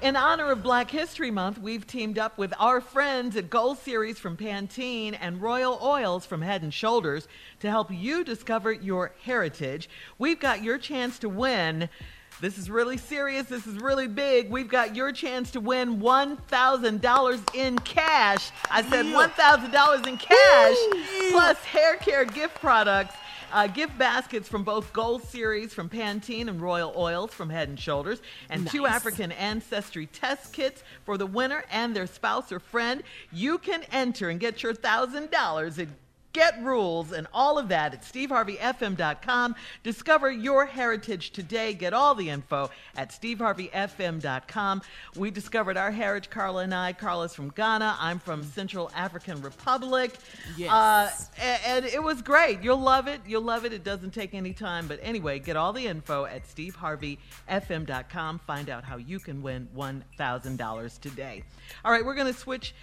In honor of Black History Month, we've teamed up with our friends at Gold Series from Pantene and Royal Oils from Head and Shoulders to help you discover your heritage. We've got your chance to win. This is really serious. This is really big. We've got your chance to win $1,000 in cash. I said $1,000 in cash plus hair care gift products. Uh, gift baskets from both Gold Series from Pantene and Royal Oils from Head and Shoulders, and two African ancestry test kits for the winner and their spouse or friend. You can enter and get your thousand dollars at Get rules and all of that at steveharveyfm.com. Discover your heritage today. Get all the info at steveharveyfm.com. We discovered our heritage, Carla and I. Carla's from Ghana. I'm from Central African Republic. Yes. Uh, a- and it was great. You'll love it. You'll love it. It doesn't take any time. But anyway, get all the info at steveharveyfm.com. Find out how you can win $1,000 today. All right, we're going to switch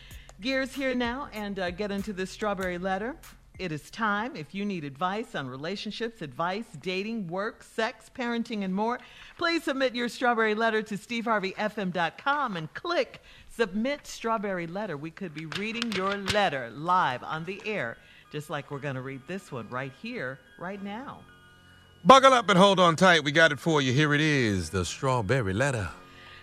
gears here now and uh, get into this strawberry letter. It is time. If you need advice on relationships, advice, dating, work, sex, parenting, and more, please submit your strawberry letter to steveharveyfm.com and click submit strawberry letter. We could be reading your letter live on the air, just like we're going to read this one right here, right now. Buckle up and hold on tight. We got it for you. Here it is the strawberry letter.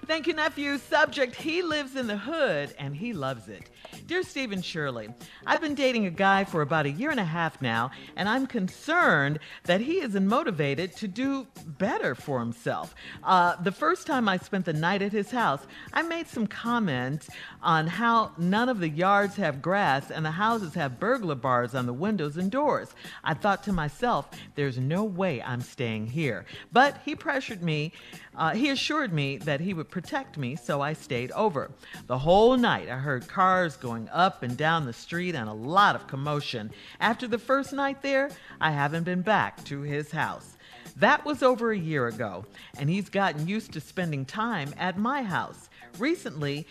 Thank you, nephew. Subject He lives in the hood and he loves it. Dear Steve and Shirley, I've been dating a guy for about a year and a half now, and I'm concerned that he isn't motivated to do better for himself. Uh, the first time I spent the night at his house, I made some comments on how none of the yards have grass and the houses have burglar bars on the windows and doors. I thought to myself, there's no way I'm staying here. But he pressured me. Uh, he assured me that he would protect me, so I stayed over. The whole night, I heard cars going up and down the street and a lot of commotion. After the first night there, I haven't been back to his house. That was over a year ago, and he's gotten used to spending time at my house. Recently,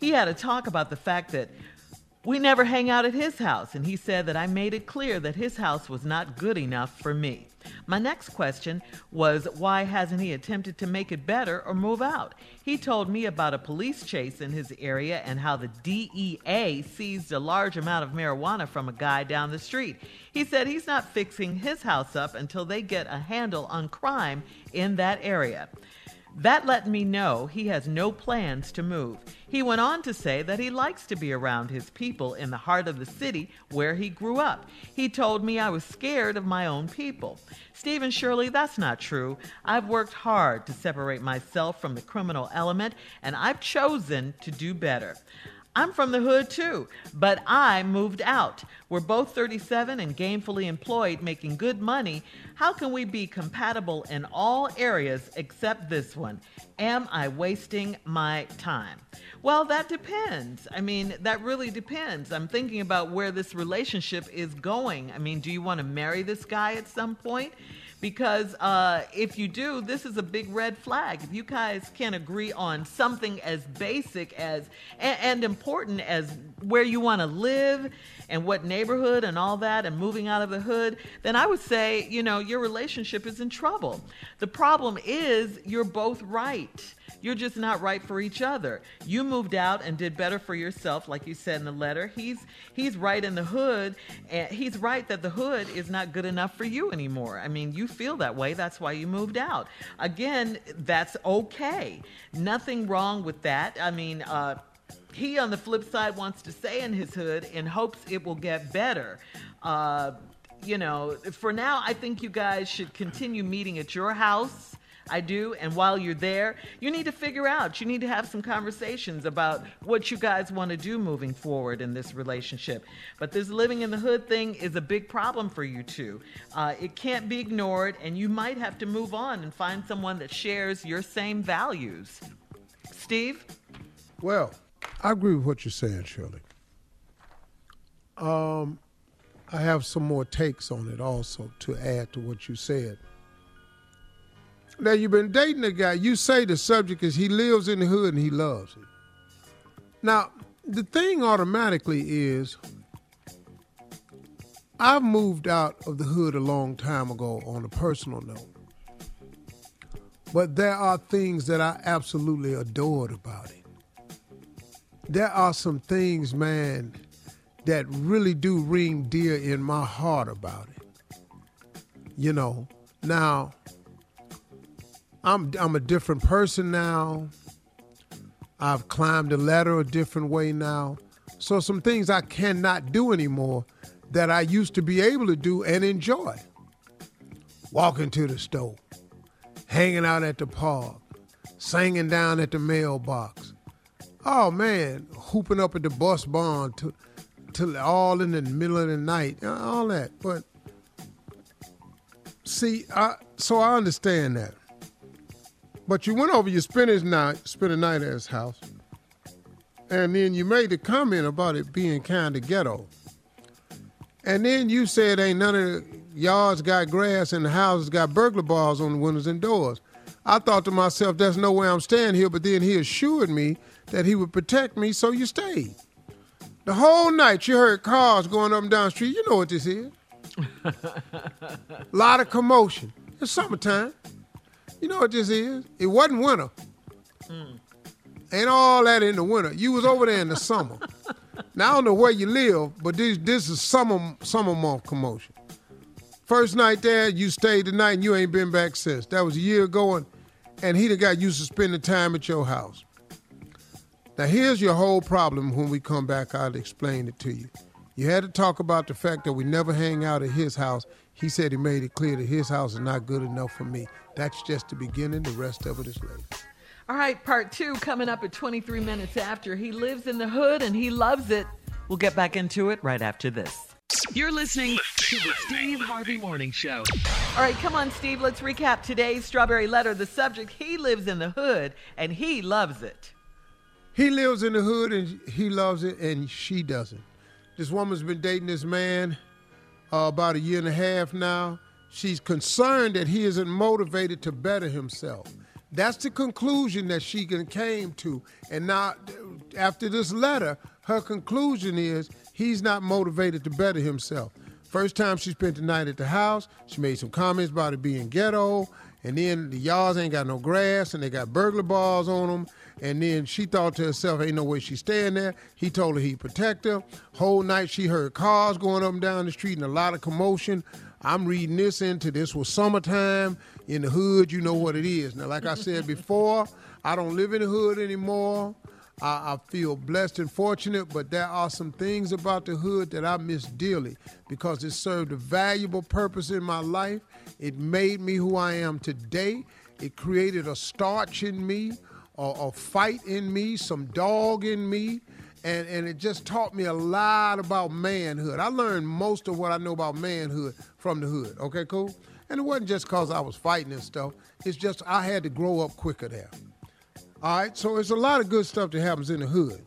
he had a talk about the fact that we never hang out at his house, and he said that I made it clear that his house was not good enough for me. My next question was why hasn't he attempted to make it better or move out? He told me about a police chase in his area and how the DEA seized a large amount of marijuana from a guy down the street. He said he's not fixing his house up until they get a handle on crime in that area. That let me know he has no plans to move. He went on to say that he likes to be around his people in the heart of the city where he grew up. He told me I was scared of my own people. Steve and Shirley, that's not true. I've worked hard to separate myself from the criminal element, and I've chosen to do better. I'm from the hood too, but I moved out. We're both 37 and gainfully employed, making good money. How can we be compatible in all areas except this one? Am I wasting my time? Well, that depends. I mean, that really depends. I'm thinking about where this relationship is going. I mean, do you want to marry this guy at some point? Because uh, if you do, this is a big red flag. If you guys can't agree on something as basic as and, and important as where you want to live and what neighborhood and all that, and moving out of the hood, then I would say, you know, your relationship is in trouble. The problem is you're both right. You're just not right for each other. You moved out and did better for yourself, like you said in the letter. He's he's right in the hood, and he's right that the hood is not good enough for you anymore. I mean, you feel that way. That's why you moved out. Again, that's okay. Nothing wrong with that. I mean, uh, he on the flip side wants to stay in his hood in hopes it will get better. Uh, you know, for now, I think you guys should continue meeting at your house. I do. And while you're there, you need to figure out, you need to have some conversations about what you guys want to do moving forward in this relationship. But this living in the hood thing is a big problem for you two. Uh, it can't be ignored, and you might have to move on and find someone that shares your same values. Steve? Well, I agree with what you're saying, Shirley. Um, I have some more takes on it also to add to what you said. Now you've been dating a guy. You say the subject is he lives in the hood and he loves it. Now the thing automatically is, I've moved out of the hood a long time ago on a personal note. But there are things that I absolutely adored about it. There are some things, man, that really do ring dear in my heart about it. You know, now I'm I'm a different person now. I've climbed the ladder a different way now. So some things I cannot do anymore that I used to be able to do and enjoy. Walking to the store, hanging out at the park, singing down at the mailbox. Oh man, hooping up at the bus barn to, to all in the middle of the night, all that. But see, I, so I understand that. But you went over, you spent his night, spent a night at his house, and then you made the comment about it being kind of ghetto. And then you said ain't none of the yards got grass and the houses got burglar bars on the windows and doors. I thought to myself, there's no way I'm staying here, but then he assured me that he would protect me, so you stayed. The whole night you heard cars going up and down the street. You know what this is. A lot of commotion. It's summertime. You know what this is? It wasn't winter. Mm. Ain't all that in the winter. You was over there in the summer. now I don't know where you live, but this this is summer summer month commotion. First night there, you stayed the night and you ain't been back since. That was a year ago, and, and he done got used to spending time at your house. Now here's your whole problem when we come back, I'll explain it to you. You had to talk about the fact that we never hang out at his house. He said he made it clear that his house is not good enough for me. That's just the beginning. The rest of it is later. All right, part two coming up at 23 minutes after. He lives in the hood and he loves it. We'll get back into it right after this. You're listening to the Steve Harvey Morning Show. All right, come on, Steve. Let's recap today's Strawberry Letter. The subject He lives in the hood and he loves it. He lives in the hood and he loves it, and she doesn't. This woman's been dating this man uh, about a year and a half now. She's concerned that he isn't motivated to better himself. That's the conclusion that she came to. And now, after this letter, her conclusion is he's not motivated to better himself. First time she spent the night at the house, she made some comments about it being ghetto, and then the yards ain't got no grass, and they got burglar bars on them. And then she thought to herself, ain't no way she's staying there. He told her he'd protect her. Whole night she heard cars going up and down the street and a lot of commotion. I'm reading this into this was summertime in the hood. You know what it is. Now, like I said before, I don't live in the hood anymore. I, I, feel blessed and fortunate, but there are some things about the hood that I miss dearly because it served a valuable purpose in my life. It made me who I am today. It created a starch in me, a, a fight in me, some dog in me and and it just taught me a lot about manhood. I learned most of what I know about manhood from the hood. Okay, cool. And it wasn't just because I was fighting and stuff. It's just I had to grow up quicker there. All right, so it's a lot of good stuff that happens in the hood.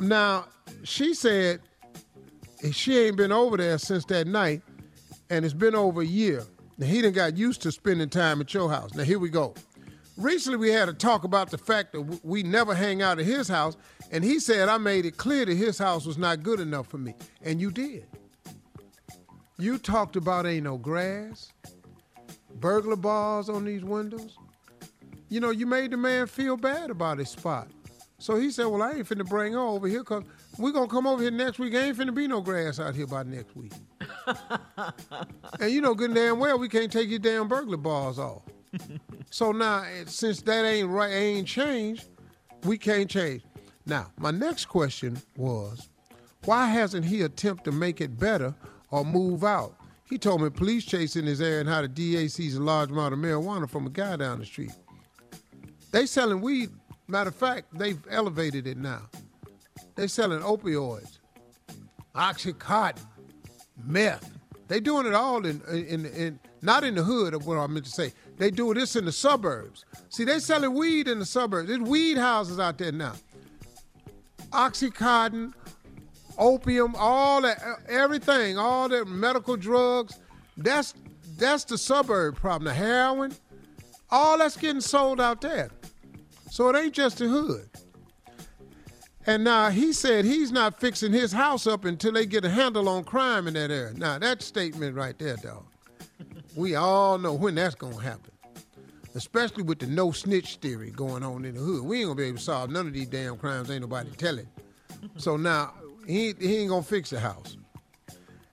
Now, she said she ain't been over there since that night, and it's been over a year. Now he done got used to spending time at your house. Now here we go. Recently, we had a talk about the fact that we never hang out at his house, and he said I made it clear that his house was not good enough for me, and you did. You talked about ain't no grass, burglar bars on these windows. You know, you made the man feel bad about his spot. So he said, Well, I ain't finna bring her over here because we're gonna come over here next week. Ain't finna be no grass out here by next week. and you know good and damn well we can't take your damn burglar bars off. so now, eh, since that ain't right, ain't changed, we can't change. Now, my next question was, why hasn't he attempted to make it better or move out? He told me police chasing his area and how the DA sees a large amount of marijuana from a guy down the street. They selling weed. Matter of fact, they've elevated it now. They selling opioids, oxycontin, meth. They doing it all in, in, in not in the hood of what I meant to say. They do this in the suburbs. See, they selling weed in the suburbs. There's weed houses out there now. Oxycontin, opium, all that, everything, all the medical drugs. That's that's the suburb problem. The heroin, all that's getting sold out there. So it ain't just the hood. And now he said he's not fixing his house up until they get a handle on crime in that area. Now that statement right there, dog we all know when that's to happen. especially with the no snitch theory going on in the hood. We ain't gonna be able to solve none of these damn crimes. Ain't nobody telling. so now he, he ain't gonna fix the house.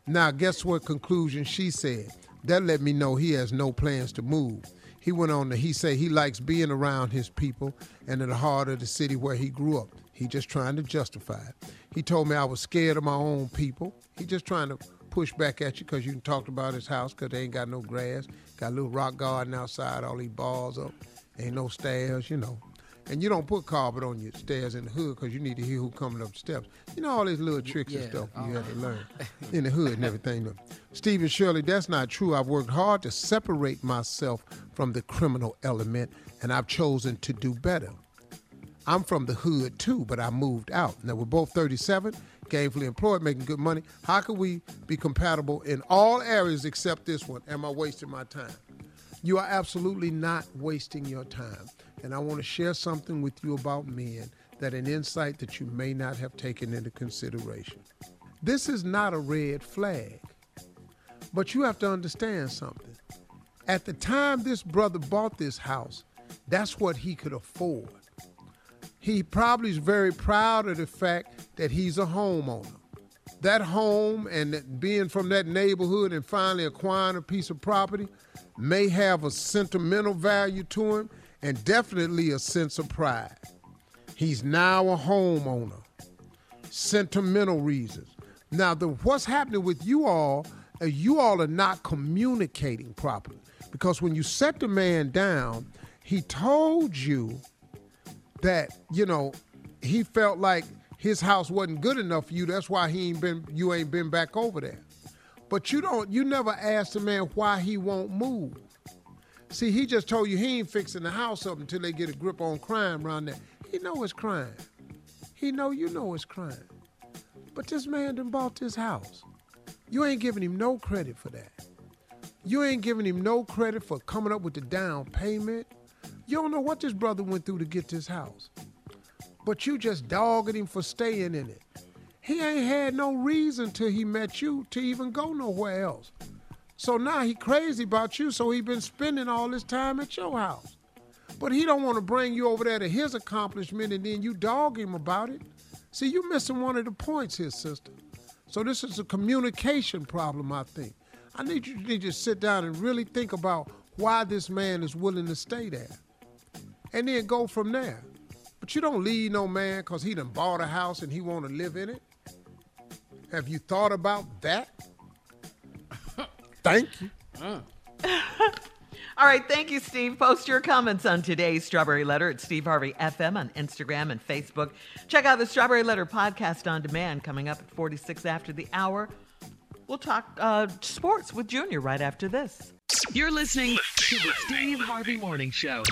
Now, guess what conclusion she said? That let me know he has no plans to move. He went on to he said he likes being around his people and in the heart of the city where he grew up. He just trying to justify it. He told me I was scared of my own people. He just trying to push back at you because you talked about his house because they ain't got no grass, got a little rock garden outside, all these balls up, ain't no stairs, you know. And you don't put carpet on your stairs in the hood because you need to hear who coming up the steps. You know all these little tricks and stuff you have to learn in the hood and everything. Steve and Shirley, that's not true. I've worked hard to separate myself from the criminal element, and I've chosen to do better. I'm from the hood too, but I moved out. Now we're both 37, gainfully employed, making good money. How can we be compatible in all areas except this one? Am I wasting my time? You are absolutely not wasting your time. And I want to share something with you about men that an insight that you may not have taken into consideration. This is not a red flag, but you have to understand something. At the time this brother bought this house, that's what he could afford. He probably is very proud of the fact that he's a homeowner. That home and being from that neighborhood and finally acquiring a piece of property may have a sentimental value to him and definitely a sense of pride. He's now a homeowner. Sentimental reasons. Now, the, what's happening with you all, uh, you all are not communicating properly. Because when you set the man down, he told you that you know he felt like his house wasn't good enough for you. That's why he ain't been you ain't been back over there. But you don't you never asked the man why he won't move. See, he just told you he ain't fixing the house up until they get a grip on crime around there. He know it's crime. He know you know it's crime. But this man done bought this house. You ain't giving him no credit for that. You ain't giving him no credit for coming up with the down payment. You don't know what this brother went through to get this house. But you just dogged him for staying in it. He ain't had no reason till he met you to even go nowhere else. So now he crazy about you, so he been spending all this time at your house. But he don't want to bring you over there to his accomplishment and then you dog him about it. See, you missing one of the points here, sister. So this is a communication problem, I think. I need you to to sit down and really think about why this man is willing to stay there. And then go from there. But you don't leave no man because he done bought a house and he want to live in it. Have you thought about that? Thank you. All right, thank you, Steve. Post your comments on today's Strawberry Letter at Steve Harvey FM on Instagram and Facebook. Check out the Strawberry Letter podcast on demand coming up at 46 after the hour. We'll talk uh, sports with Junior right after this. You're listening to the Steve Harvey Morning Show.